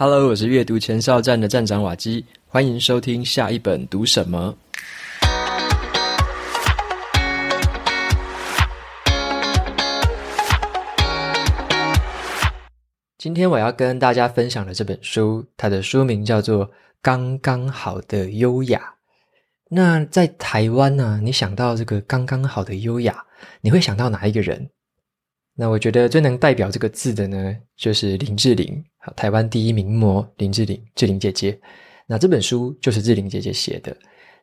Hello，我是阅读前哨站的站长瓦基，欢迎收听下一本读什么。今天我要跟大家分享的这本书，它的书名叫做《刚刚好的优雅》。那在台湾呢、你想到这个“刚刚好的优雅”，你会想到哪一个人？那我觉得最能代表这个字的呢，就是林志玲，台湾第一名模林志玲，志玲姐姐。那这本书就是志玲姐姐写的。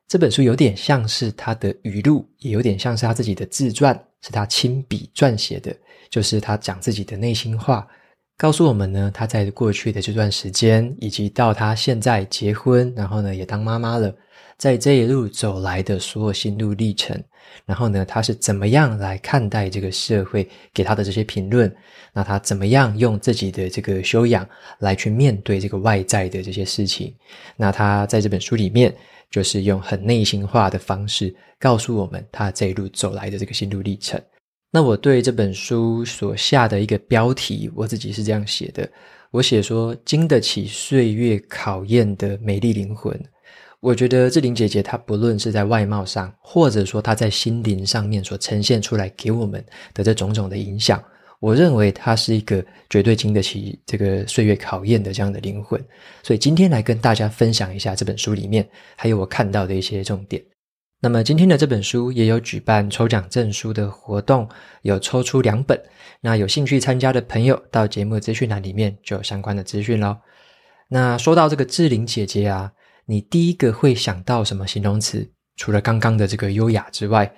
这本书有点像是她的语录，也有点像是她自己的自传，是她亲笔撰写的，就是她讲自己的内心话，告诉我们呢，她在过去的这段时间，以及到她现在结婚，然后呢也当妈妈了。在这一路走来的所有心路历程，然后呢，他是怎么样来看待这个社会给他的这些评论？那他怎么样用自己的这个修养来去面对这个外在的这些事情？那他在这本书里面，就是用很内心化的方式告诉我们他这一路走来的这个心路历程。那我对这本书所下的一个标题，我自己是这样写的：我写说，经得起岁月考验的美丽灵魂。我觉得志玲姐姐她不论是在外貌上，或者说她在心灵上面所呈现出来给我们的这种种的影响，我认为她是一个绝对经得起这个岁月考验的这样的灵魂。所以今天来跟大家分享一下这本书里面还有我看到的一些重点。那么今天的这本书也有举办抽奖证书的活动，有抽出两本。那有兴趣参加的朋友到节目资讯栏里面就有相关的资讯喽。那说到这个志玲姐姐啊。你第一个会想到什么形容词？除了刚刚的这个优雅之外，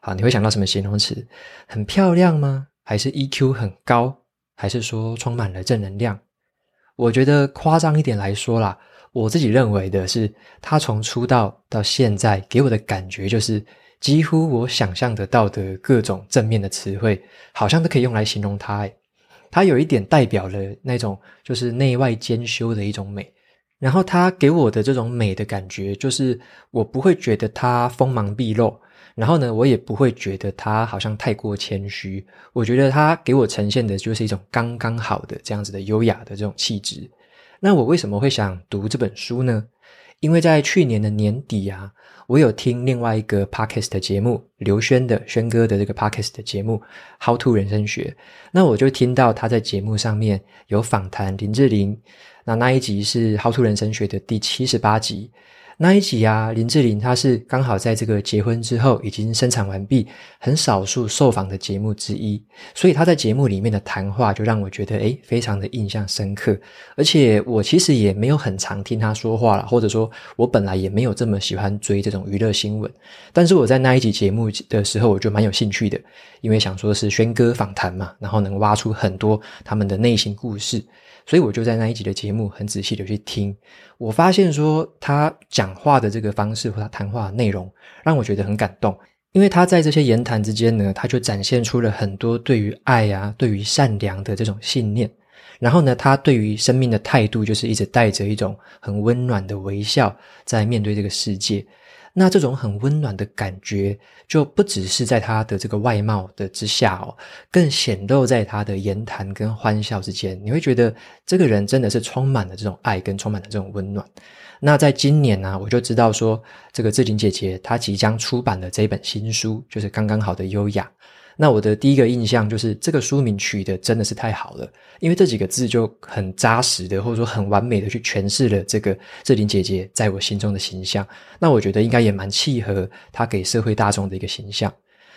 好，你会想到什么形容词？很漂亮吗？还是 EQ 很高？还是说充满了正能量？我觉得夸张一点来说啦，我自己认为的是，他从出道到现在给我的感觉就是，几乎我想象得到的各种正面的词汇，好像都可以用来形容他。诶，他有一点代表了那种就是内外兼修的一种美。然后他给我的这种美的感觉，就是我不会觉得他锋芒毕露，然后呢，我也不会觉得他好像太过谦虚。我觉得他给我呈现的就是一种刚刚好的这样子的优雅的这种气质。那我为什么会想读这本书呢？因为在去年的年底啊，我有听另外一个 podcast 的节目，刘轩的轩哥的这个 podcast 的节目《How to 人生学》，那我就听到他在节目上面有访谈林志玲。那那一集是《How to 人生学》的第七十八集，那一集啊，林志玲她是刚好在这个结婚之后已经生产完毕，很少数受访的节目之一，所以她在节目里面的谈话就让我觉得诶非常的印象深刻。而且我其实也没有很常听她说话啦，或者说我本来也没有这么喜欢追这种娱乐新闻，但是我在那一集节目的时候，我就蛮有兴趣的，因为想说是轩哥访谈嘛，然后能挖出很多他们的内心故事。所以我就在那一集的节目很仔细的去听，我发现说他讲话的这个方式和他谈话的内容让我觉得很感动，因为他在这些言谈之间呢，他就展现出了很多对于爱啊、对于善良的这种信念，然后呢，他对于生命的态度就是一直带着一种很温暖的微笑在面对这个世界。那这种很温暖的感觉，就不只是在他的这个外貌的之下哦，更显露在他的言谈跟欢笑之间。你会觉得这个人真的是充满了这种爱，跟充满了这种温暖。那在今年呢，我就知道说，这个志玲姐姐她即将出版的这本新书，就是《刚刚好的优雅》。那我的第一个印象就是这个书名取得真的是太好了，因为这几个字就很扎实的，或者说很完美的去诠释了这个志玲姐姐在我心中的形象。那我觉得应该也蛮契合她给社会大众的一个形象。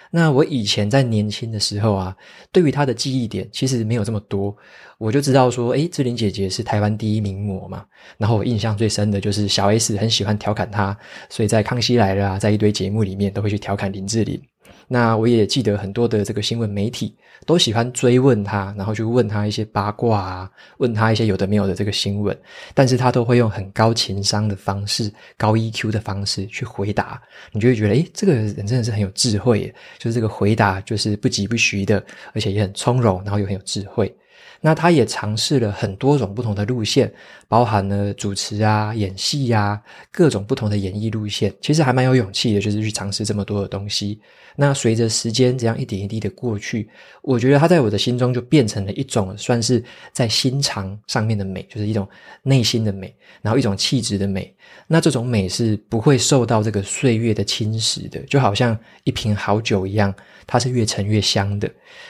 那我以前在年轻的时候啊，对于她的记忆点其实没有这么多，我就知道说，诶，志玲姐姐是台湾第一名模嘛。然后我印象最深的就是小 S 很喜欢调侃她，所以在《康熙来了》啊，在一堆节目里面都会去调侃林志玲。那我也记得很多的这个新闻媒体都喜欢追问他，然后去问他一些八卦啊，问他一些有的没有的这个新闻，但是他都会用很高情商的方式、高 EQ 的方式去回答，你就会觉得，诶，这个人真的是很有智慧耶，就是这个回答就是不疾不徐的，而且也很从容，然后又很有智慧。那他也尝试了很多种不同的路线，包含了主持啊、演戏啊，各种不同的演艺路线，其实还蛮有勇气的，就是去尝试这么多的东西。那随着时间这样一点一滴的过去，我觉得他在我的心中就变成了一种算是在心肠上面的美，就是一种内心的美，然后一种气质的美。那这种美是不会受到这个岁月的侵蚀的，就好像一瓶好酒一样，它是越陈越香的。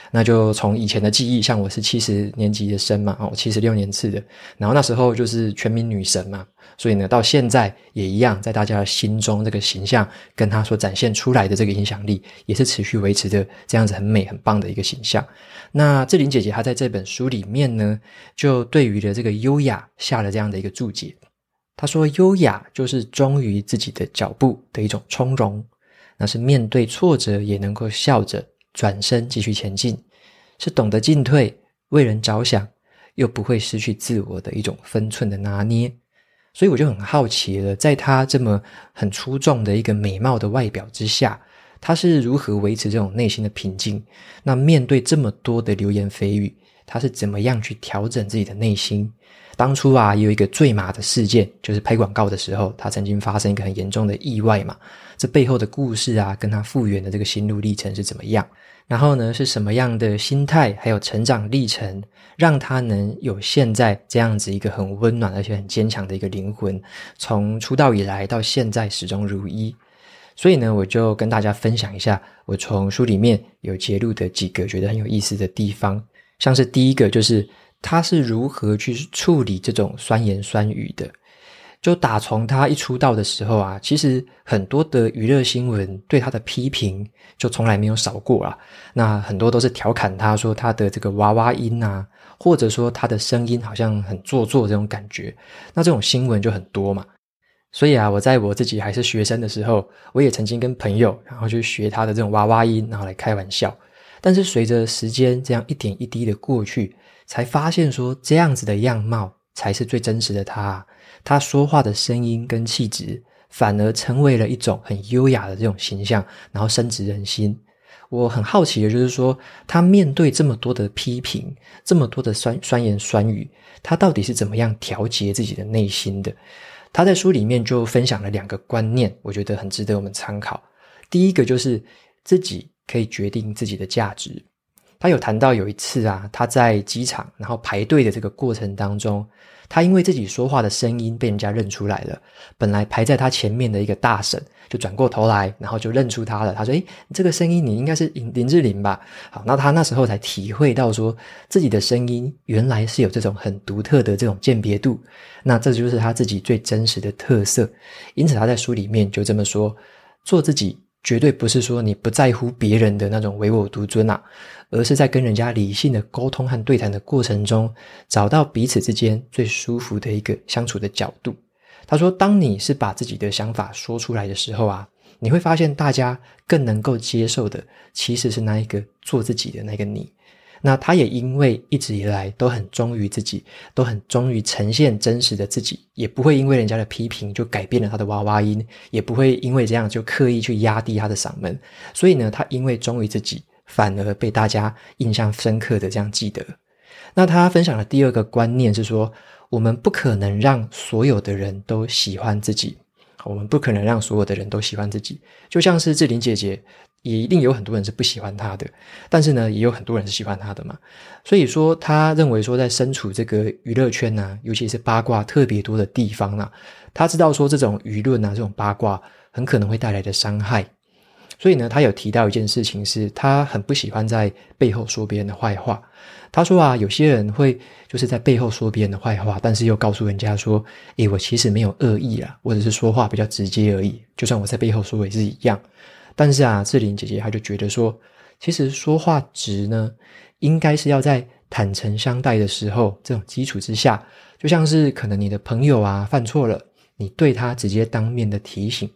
那就从以前的记忆，像我是七十年级的生嘛，哦，七十六年次的，然后那时候就是全民女神嘛。所以呢，到现在也一样，在大家心中，这个形象跟她所展现出来的这个影响力，也是持续维持着这样子很美、很棒的一个形象。那志玲姐姐她在这本书里面呢，就对于了这个优雅下了这样的一个注解。她说：“优雅就是忠于自己的脚步的一种从容，那是面对挫折也能够笑着转身继续前进，是懂得进退、为人着想，又不会失去自我的一种分寸的拿捏。”所以我就很好奇了，在她这么很出众的一个美貌的外表之下，她是如何维持这种内心的平静？那面对这么多的流言蜚语，他是怎么样去调整自己的内心？当初啊，有一个坠马的事件，就是拍广告的时候，他曾经发生一个很严重的意外嘛。这背后的故事啊，跟他复原的这个心路历程是怎么样？然后呢，是什么样的心态，还有成长历程，让他能有现在这样子一个很温暖而且很坚强的一个灵魂，从出道以来到现在始终如一。所以呢，我就跟大家分享一下，我从书里面有揭露的几个觉得很有意思的地方，像是第一个就是他是如何去处理这种酸言酸语的。就打从他一出道的时候啊，其实很多的娱乐新闻对他的批评就从来没有少过啊。那很多都是调侃他说他的这个娃娃音啊，或者说他的声音好像很做作这种感觉。那这种新闻就很多嘛。所以啊，我在我自己还是学生的时候，我也曾经跟朋友然后去学他的这种娃娃音，然后来开玩笑。但是随着时间这样一点一滴的过去，才发现说这样子的样貌才是最真实的他。他说话的声音跟气质，反而成为了一种很优雅的这种形象，然后深植人心。我很好奇的就是说，他面对这么多的批评，这么多的酸酸言酸语，他到底是怎么样调节自己的内心的？他在书里面就分享了两个观念，我觉得很值得我们参考。第一个就是自己可以决定自己的价值。他有谈到有一次啊，他在机场然后排队的这个过程当中。他因为自己说话的声音被人家认出来了，本来排在他前面的一个大婶就转过头来，然后就认出他了。他说：“诶，这个声音你应该是林林志玲吧？”好，那他那时候才体会到说自己的声音原来是有这种很独特的这种鉴别度，那这就是他自己最真实的特色。因此他在书里面就这么说：做自己。绝对不是说你不在乎别人的那种唯我独尊啊，而是在跟人家理性的沟通和对谈的过程中，找到彼此之间最舒服的一个相处的角度。他说，当你是把自己的想法说出来的时候啊，你会发现大家更能够接受的，其实是那一个做自己的那个你。那他也因为一直以来都很忠于自己，都很忠于呈现真实的自己，也不会因为人家的批评就改变了他的娃娃音，也不会因为这样就刻意去压低他的嗓门。所以呢，他因为忠于自己，反而被大家印象深刻的这样记得。那他分享的第二个观念是说，我们不可能让所有的人都喜欢自己，我们不可能让所有的人都喜欢自己，就像是志玲姐姐。也一定有很多人是不喜欢他的，但是呢，也有很多人是喜欢他的嘛。所以说，他认为说，在身处这个娱乐圈呢、尤其是八卦特别多的地方呢、他知道说这种舆论啊，这种八卦很可能会带来的伤害。所以呢，他有提到一件事情是，他很不喜欢在背后说别人的坏话。他说啊，有些人会就是在背后说别人的坏话，但是又告诉人家说，诶，我其实没有恶意啦，或者是说话比较直接而已。就算我在背后说，也是一样。但是啊，志玲姐姐她就觉得说，其实说话直呢，应该是要在坦诚相待的时候，这种基础之下，就像是可能你的朋友啊犯错了，你对他直接当面的提醒。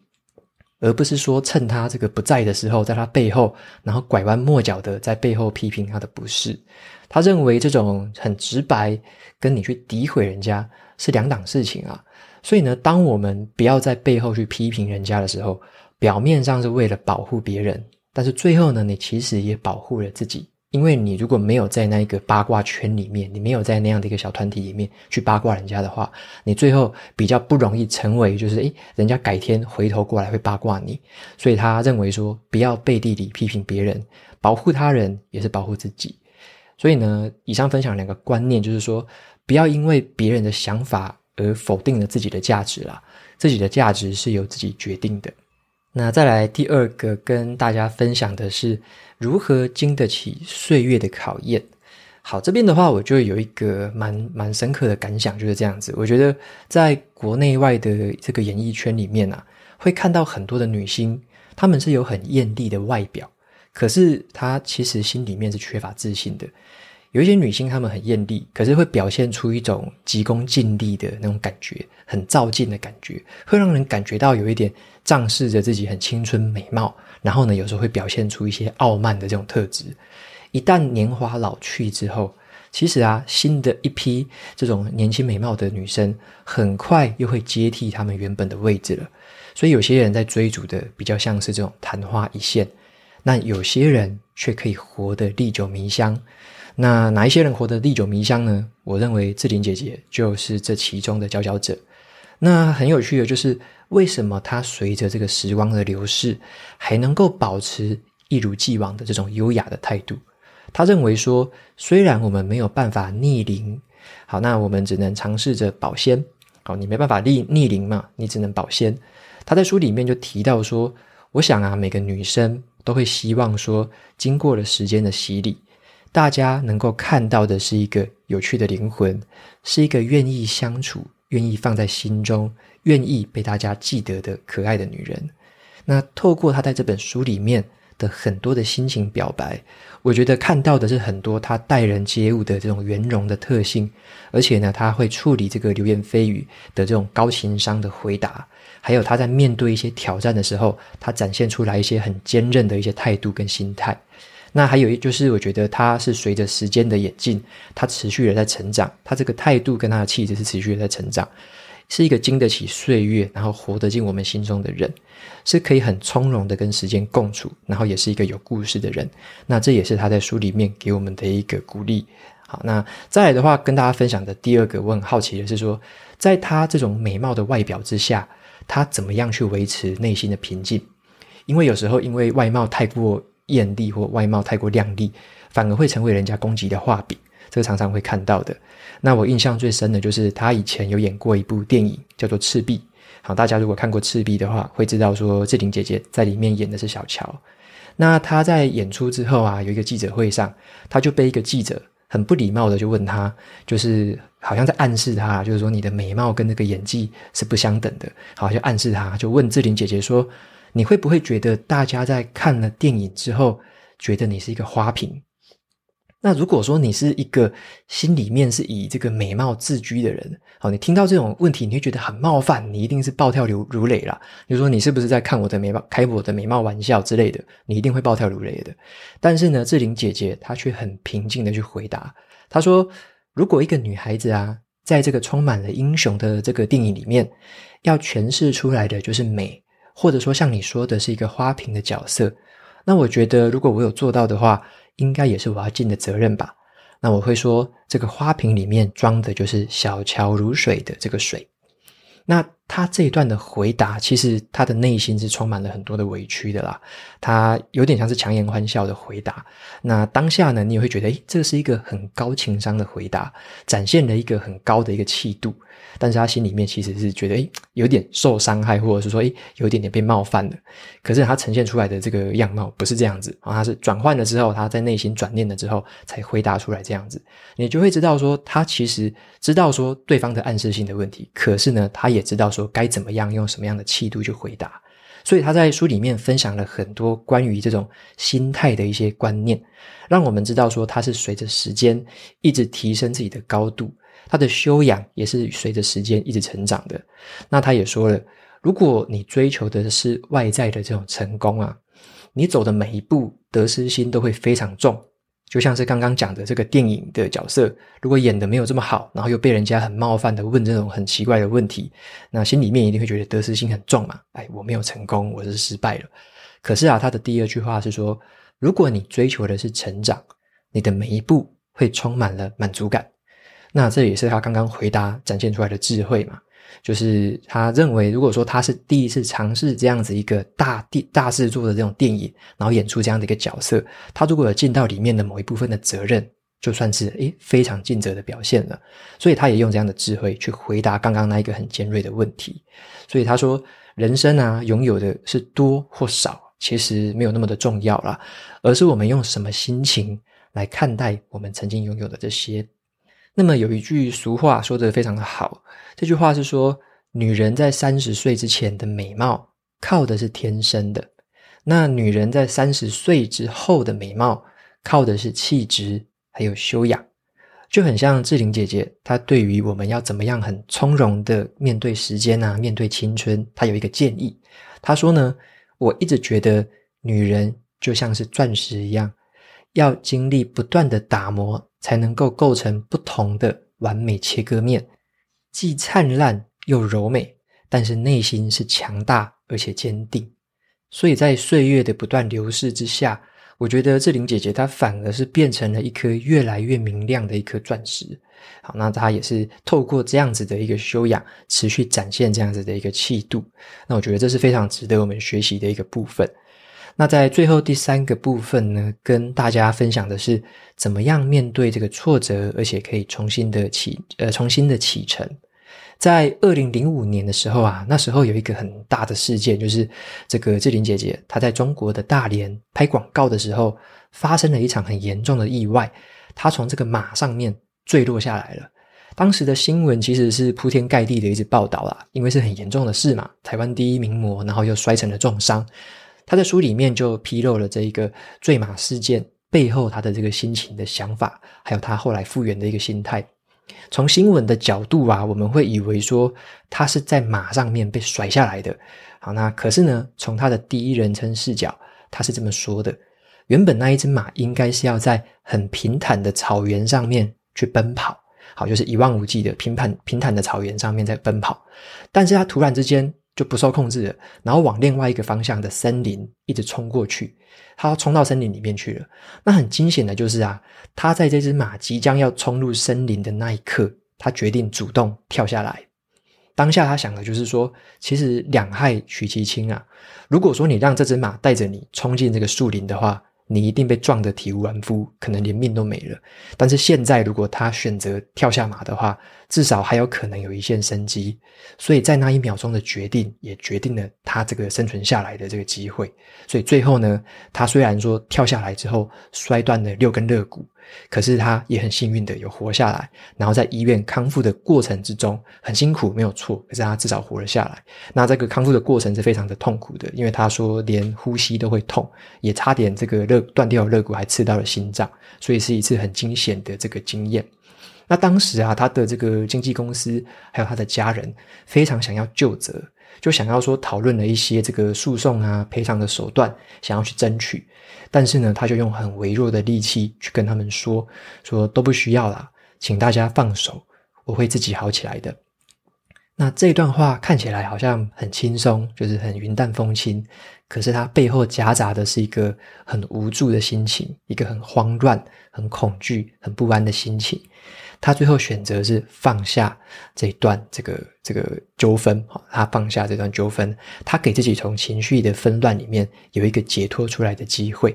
而不是说趁他这个不在的时候，在他背后，然后拐弯抹角的在背后批评他的不是。他认为这种很直白跟你去诋毁人家是两档事情啊。所以呢，当我们不要在背后去批评人家的时候，表面上是为了保护别人，但是最后呢，你其实也保护了自己。因为你如果没有在那一个八卦圈里面，你没有在那样的一个小团体里面去八卦人家的话，你最后比较不容易成为就是诶，人家改天回头过来会八卦你。所以他认为说，不要背地里批评别人，保护他人也是保护自己。所以呢，以上分享两个观念，就是说，不要因为别人的想法而否定了自己的价值啦，自己的价值是由自己决定的。那再来第二个跟大家分享的是如何经得起岁月的考验。好，这边的话我就有一个蛮蛮深刻的感想，就是这样子。我觉得在国内外的这个演艺圈里面啊，会看到很多的女星，她们是有很艳丽的外表，可是她其实心里面是缺乏自信的。有一些女星，她们很艳丽，可是会表现出一种急功近利的那种感觉，很躁进的感觉，会让人感觉到有一点仗势着自己很青春美貌。然后呢，有时候会表现出一些傲慢的这种特质。一旦年华老去之后，其实啊，新的一批这种年轻美貌的女生，很快又会接替她们原本的位置了。所以有些人在追逐的比较像是这种昙花一现，那有些人却可以活得历久弥香。那哪一些人活得历久弥香呢？我认为志玲姐姐就是这其中的佼佼者。那很有趣的就是，为什么她随着这个时光的流逝，还能够保持一如既往的这种优雅的态度？她认为说，虽然我们没有办法逆龄，好，那我们只能尝试着保鲜。好，你没办法逆逆龄嘛，你只能保鲜。她在书里面就提到说，我想啊，每个女生都会希望说，经过了时间的洗礼。大家能够看到的是一个有趣的灵魂，是一个愿意相处、愿意放在心中、愿意被大家记得的可爱的女人。那透过她在这本书里面的很多的心情表白，我觉得看到的是很多她待人接物的这种圆融的特性，而且呢，她会处理这个流言蜚语的这种高情商的回答，还有她在面对一些挑战的时候，她展现出来一些很坚韧的一些态度跟心态。那还有一就是，我觉得他是随着时间的演进，他持续的在成长，他这个态度跟他的气质是持续的在成长，是一个经得起岁月，然后活得进我们心中的人，是可以很从容的跟时间共处，然后也是一个有故事的人。那这也是他在书里面给我们的一个鼓励。好，那再来的话，跟大家分享的第二个，我很好奇的是说，在他这种美貌的外表之下，他怎么样去维持内心的平静？因为有时候因为外貌太过。艳丽或外貌太过靓丽，反而会成为人家攻击的画笔，这个常常会看到的。那我印象最深的就是他以前有演过一部电影，叫做《赤壁》。好，大家如果看过《赤壁》的话，会知道说志玲姐姐在里面演的是小乔。那她在演出之后啊，有一个记者会上，她就被一个记者很不礼貌的就问她，就是好像在暗示她，就是说你的美貌跟那个演技是不相等的。好，就暗示她，就问志玲姐姐说。你会不会觉得大家在看了电影之后，觉得你是一个花瓶？那如果说你是一个心里面是以这个美貌自居的人，好，你听到这种问题，你会觉得很冒犯，你一定是暴跳如如雷啦。你说，你是不是在看我的美貌，开我的美貌玩笑之类的？你一定会暴跳如雷的。但是呢，志玲姐姐她却很平静的去回答，她说：“如果一个女孩子啊，在这个充满了英雄的这个电影里面，要诠释出来的就是美。”或者说像你说的是一个花瓶的角色，那我觉得如果我有做到的话，应该也是我要尽的责任吧。那我会说，这个花瓶里面装的就是小桥如水的这个水。那他这一段的回答，其实他的内心是充满了很多的委屈的啦。他有点像是强颜欢笑的回答。那当下呢，你也会觉得，诶，这是一个很高情商的回答，展现了一个很高的一个气度。但是他心里面其实是觉得，诶，有点受伤害，或者是说，诶，有一点点被冒犯了。可是他呈现出来的这个样貌不是这样子，然后他是转换了之后，他在内心转念了之后，才回答出来这样子。你就会知道说，他其实知道说对方的暗示性的问题，可是呢，他也知道说该怎么样用什么样的气度去回答。所以他在书里面分享了很多关于这种心态的一些观念，让我们知道说他是随着时间一直提升自己的高度，他的修养也是随着时间一直成长的。那他也说了，如果你追求的是外在的这种成功啊，你走的每一步得失心都会非常重。就像是刚刚讲的这个电影的角色，如果演得没有这么好，然后又被人家很冒犯的问这种很奇怪的问题，那心里面一定会觉得得失心很重嘛。哎，我没有成功，我是失败了。可是啊，他的第二句话是说，如果你追求的是成长，你的每一步会充满了满足感。那这也是他刚刚回答展现出来的智慧嘛。就是他认为，如果说他是第一次尝试这样子一个大电大制作的这种电影，然后演出这样的一个角色，他如果有尽到里面的某一部分的责任，就算是诶非常尽责的表现了。所以他也用这样的智慧去回答刚刚那一个很尖锐的问题。所以他说，人生啊，拥有的是多或少，其实没有那么的重要啦，而是我们用什么心情来看待我们曾经拥有的这些。那么有一句俗话说得非常的好，这句话是说，女人在三十岁之前的美貌靠的是天生的，那女人在三十岁之后的美貌靠的是气质还有修养，就很像志玲姐姐，她对于我们要怎么样很从容的面对时间啊，面对青春，她有一个建议，她说呢，我一直觉得女人就像是钻石一样，要经历不断的打磨。才能够构成不同的完美切割面，既灿烂又柔美，但是内心是强大而且坚定。所以在岁月的不断流逝之下，我觉得志玲姐姐她反而是变成了一颗越来越明亮的一颗钻石。好，那她也是透过这样子的一个修养，持续展现这样子的一个气度。那我觉得这是非常值得我们学习的一个部分。那在最后第三个部分呢，跟大家分享的是怎么样面对这个挫折，而且可以重新的起，呃，重新的启程。在二零零五年的时候啊，那时候有一个很大的事件，就是这个志玲姐姐她在中国的大连拍广告的时候，发生了一场很严重的意外，她从这个马上面坠落下来了。当时的新闻其实是铺天盖地的一直报道啦，因为是很严重的事嘛，台湾第一名模，然后又摔成了重伤。他在书里面就披露了这一个坠马事件背后他的这个心情的想法，还有他后来复原的一个心态。从新闻的角度啊，我们会以为说他是在马上面被甩下来的。好，那可是呢，从他的第一人称视角，他是这么说的：原本那一只马应该是要在很平坦的草原上面去奔跑，好，就是一望无际的平坦平坦的草原上面在奔跑，但是他突然之间。就不受控制了，然后往另外一个方向的森林一直冲过去，他冲到森林里面去了。那很惊险的就是啊，他在这只马即将要冲入森林的那一刻，他决定主动跳下来。当下他想的就是说，其实两害取其轻啊。如果说你让这只马带着你冲进这个树林的话，你一定被撞得体无完肤，可能连命都没了。但是现在，如果他选择跳下马的话，至少还有可能有一线生机。所以在那一秒钟的决定，也决定了他这个生存下来的这个机会。所以最后呢，他虽然说跳下来之后摔断了六根肋骨。可是他也很幸运的有活下来，然后在医院康复的过程之中很辛苦，没有错。可是他至少活了下来。那这个康复的过程是非常的痛苦的，因为他说连呼吸都会痛，也差点这个肋断掉了肋骨，还刺到了心脏，所以是一次很惊险的这个经验。那当时啊，他的这个经纪公司还有他的家人非常想要究责，就想要说讨论了一些这个诉讼啊赔偿的手段，想要去争取。但是呢，他就用很微弱的力气去跟他们说：“说都不需要啦，请大家放手，我会自己好起来的。”那这段话看起来好像很轻松，就是很云淡风轻，可是它背后夹杂的是一个很无助的心情，一个很慌乱、很恐惧、很不安的心情。他最后选择是放下这一段这个这个纠纷，他放下这段纠纷，他给自己从情绪的纷乱里面有一个解脱出来的机会。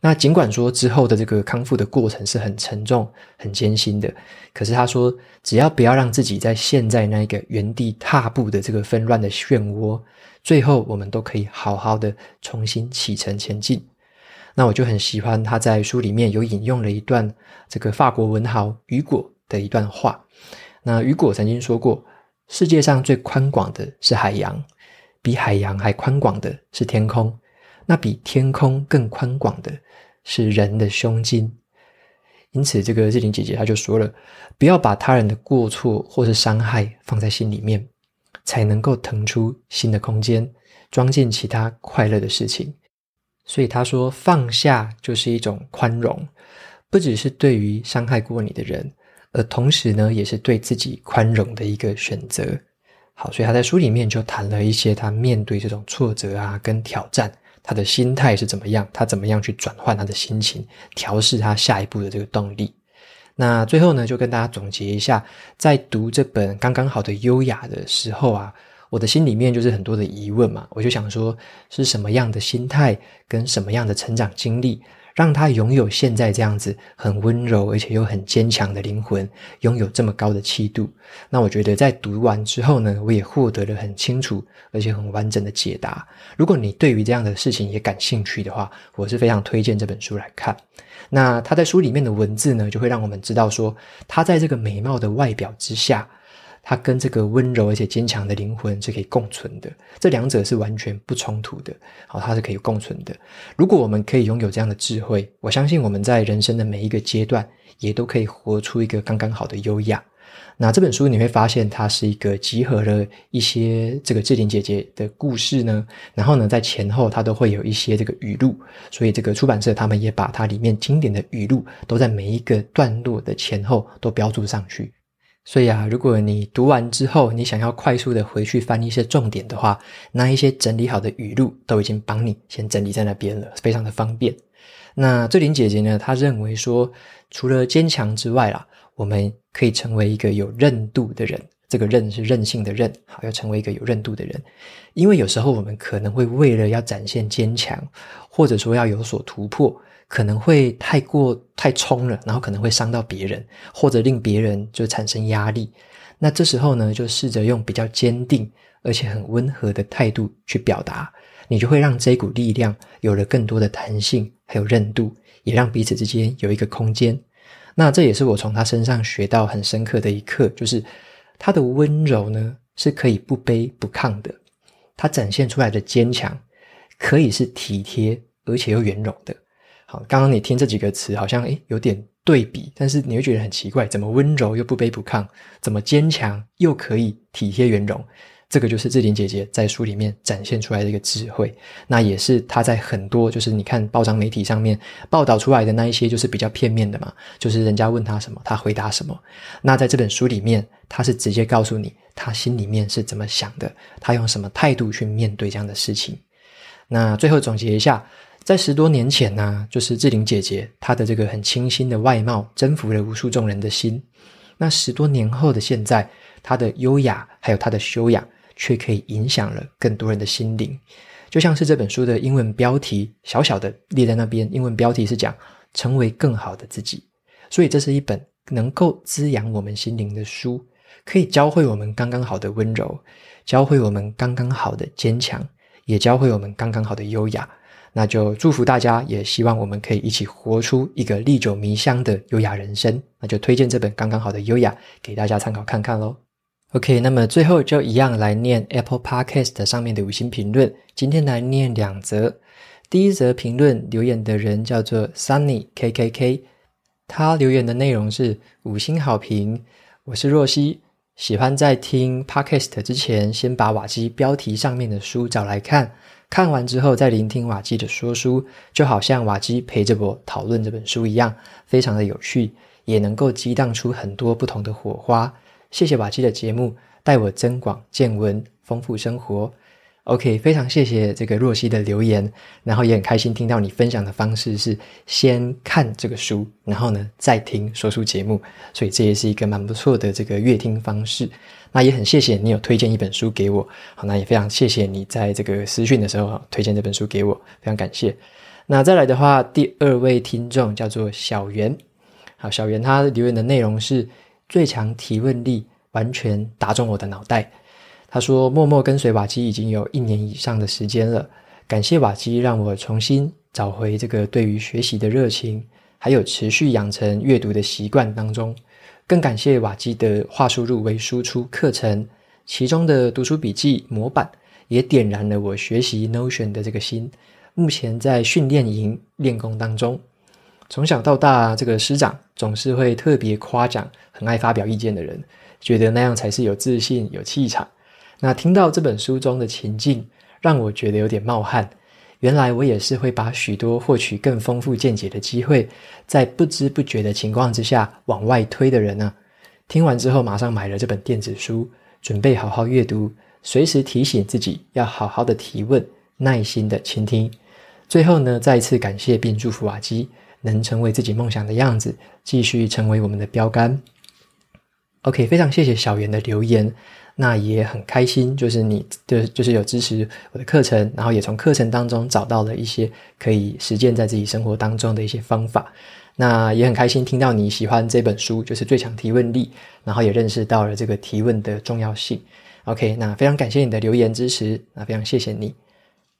那尽管说之后的这个康复的过程是很沉重、很艰辛的，可是他说，只要不要让自己在现在那个原地踏步的这个纷乱的漩涡，最后我们都可以好好的重新启程前进。那我就很喜欢他在书里面有引用了一段这个法国文豪雨果的一段话。那雨果曾经说过：“世界上最宽广的是海洋，比海洋还宽广的是天空，那比天空更宽广的是人的胸襟。因此，这个志玲姐姐她就说了，不要把他人的过错或是伤害放在心里面，才能够腾出新的空间，装进其他快乐的事情。所以他说，放下就是一种宽容，不只是对于伤害过你的人，而同时呢，也是对自己宽容的一个选择。好，所以他在书里面就谈了一些他面对这种挫折啊跟挑战。他的心态是怎么样？他怎么样去转换他的心情，调试他下一步的这个动力？那最后呢，就跟大家总结一下，在读这本《刚刚好的优雅》的时候啊，我的心里面就是很多的疑问嘛，我就想说，是什么样的心态跟什么样的成长经历？让他拥有现在这样子很温柔而且又很坚强的灵魂，拥有这么高的气度。那我觉得在读完之后呢，我也获得了很清楚而且很完整的解答。如果你对于这样的事情也感兴趣的话，我是非常推荐这本书来看。那他在书里面的文字呢，就会让我们知道说，他在这个美貌的外表之下。它跟这个温柔而且坚强的灵魂是可以共存的，这两者是完全不冲突的。好，它是可以共存的。如果我们可以拥有这样的智慧，我相信我们在人生的每一个阶段，也都可以活出一个刚刚好的优雅。那这本书你会发现，它是一个集合了一些这个志玲姐姐的故事呢，然后呢，在前后它都会有一些这个语录，所以这个出版社他们也把它里面经典的语录都在每一个段落的前后都标注上去。所以啊，如果你读完之后，你想要快速的回去翻一些重点的话，那一些整理好的语录都已经帮你先整理在那边了，非常的方便。那志玲姐姐呢，她认为说，除了坚强之外啦，我们可以成为一个有韧度的人。这个韧是韧性的韧，好，要成为一个有韧度的人。因为有时候我们可能会为了要展现坚强，或者说要有所突破。可能会太过太冲了，然后可能会伤到别人，或者令别人就产生压力。那这时候呢，就试着用比较坚定而且很温和的态度去表达，你就会让这股力量有了更多的弹性，还有韧度，也让彼此之间有一个空间。那这也是我从他身上学到很深刻的一课，就是他的温柔呢是可以不卑不亢的，他展现出来的坚强可以是体贴而且又圆融的。好，刚刚你听这几个词，好像诶有点对比，但是你会觉得很奇怪，怎么温柔又不卑不亢？怎么坚强又可以体贴圆融？这个就是志玲姐姐在书里面展现出来的一个智慧，那也是她在很多就是你看报章媒体上面报道出来的那一些，就是比较片面的嘛，就是人家问她什么，她回答什么。那在这本书里面，她是直接告诉你她心里面是怎么想的，她用什么态度去面对这样的事情。那最后总结一下。在十多年前呢、就是志玲姐姐她的这个很清新的外貌征服了无数众人的心。那十多年后的现在，她的优雅还有她的修养，却可以影响了更多人的心灵。就像是这本书的英文标题小小的列在那边，英文标题是讲“成为更好的自己”。所以这是一本能够滋养我们心灵的书，可以教会我们刚刚好的温柔，教会我们刚刚好的坚强，也教会我们刚刚好的优雅。那就祝福大家，也希望我们可以一起活出一个历久弥香的优雅人生。那就推荐这本刚刚好的优雅给大家参考看看喽。OK，那么最后就一样来念 Apple Podcast 上面的五星评论。今天来念两则。第一则评论留言的人叫做 Sunny KKK，他留言的内容是五星好评。我是若曦，喜欢在听 Podcast 之前先把瓦基标题上面的书找来看。看完之后再聆听瓦基的说书，就好像瓦基陪着我讨论这本书一样，非常的有趣，也能够激荡出很多不同的火花。谢谢瓦基的节目，带我增广见闻，丰富生活。OK，非常谢谢这个若曦的留言，然后也很开心听到你分享的方式是先看这个书，然后呢再听说书节目，所以这也是一个蛮不错的这个阅听方式。那也很谢谢你有推荐一本书给我，好，那也非常谢谢你在这个私讯的时候推荐这本书给我，非常感谢。那再来的话，第二位听众叫做小袁，好，小袁他留言的内容是最强提问力，完全打中我的脑袋。他说：“默默跟随瓦基已经有一年以上的时间了，感谢瓦基让我重新找回这个对于学习的热情，还有持续养成阅读的习惯当中。更感谢瓦基的话术入微输出课程，其中的读书笔记模板也点燃了我学习 Notion 的这个心。目前在训练营练功当中。从小到大，这个师长总是会特别夸奖很爱发表意见的人，觉得那样才是有自信、有气场。那听到这本书中的情境，让我觉得有点冒汗。原来我也是会把许多获取更丰富见解的机会，在不知不觉的情况之下往外推的人呢、啊。听完之后，马上买了这本电子书，准备好好阅读，随时提醒自己要好好的提问，耐心的倾听。最后呢，再一次感谢并祝福瓦基。能成为自己梦想的样子，继续成为我们的标杆。OK，非常谢谢小圆的留言，那也很开心，就是你的就是有支持我的课程，然后也从课程当中找到了一些可以实践在自己生活当中的一些方法。那也很开心听到你喜欢这本书，就是最强提问力，然后也认识到了这个提问的重要性。OK，那非常感谢你的留言支持，那非常谢谢你。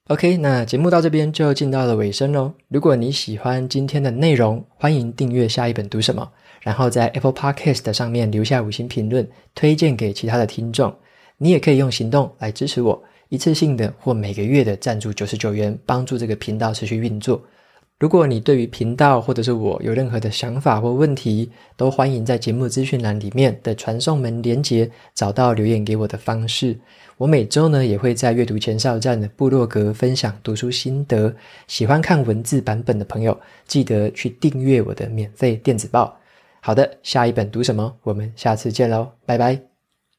OK，那节目到这边就进到了尾声喽。如果你喜欢今天的内容，欢迎订阅下一本读什么，然后在 Apple Podcast 上面留下五星评论，推荐给其他的听众。你也可以用行动来支持我，一次性的或每个月的赞助九十九元，帮助这个频道持续运作。如果你对于频道或者是我有任何的想法或问题，都欢迎在节目资讯栏里面的传送门连接找到留言给我的方式。我每周呢也会在阅读前哨站的部落格分享读书心得，喜欢看文字版本的朋友，记得去订阅我的免费电子报。好的，下一本读什么？我们下次见喽，拜拜。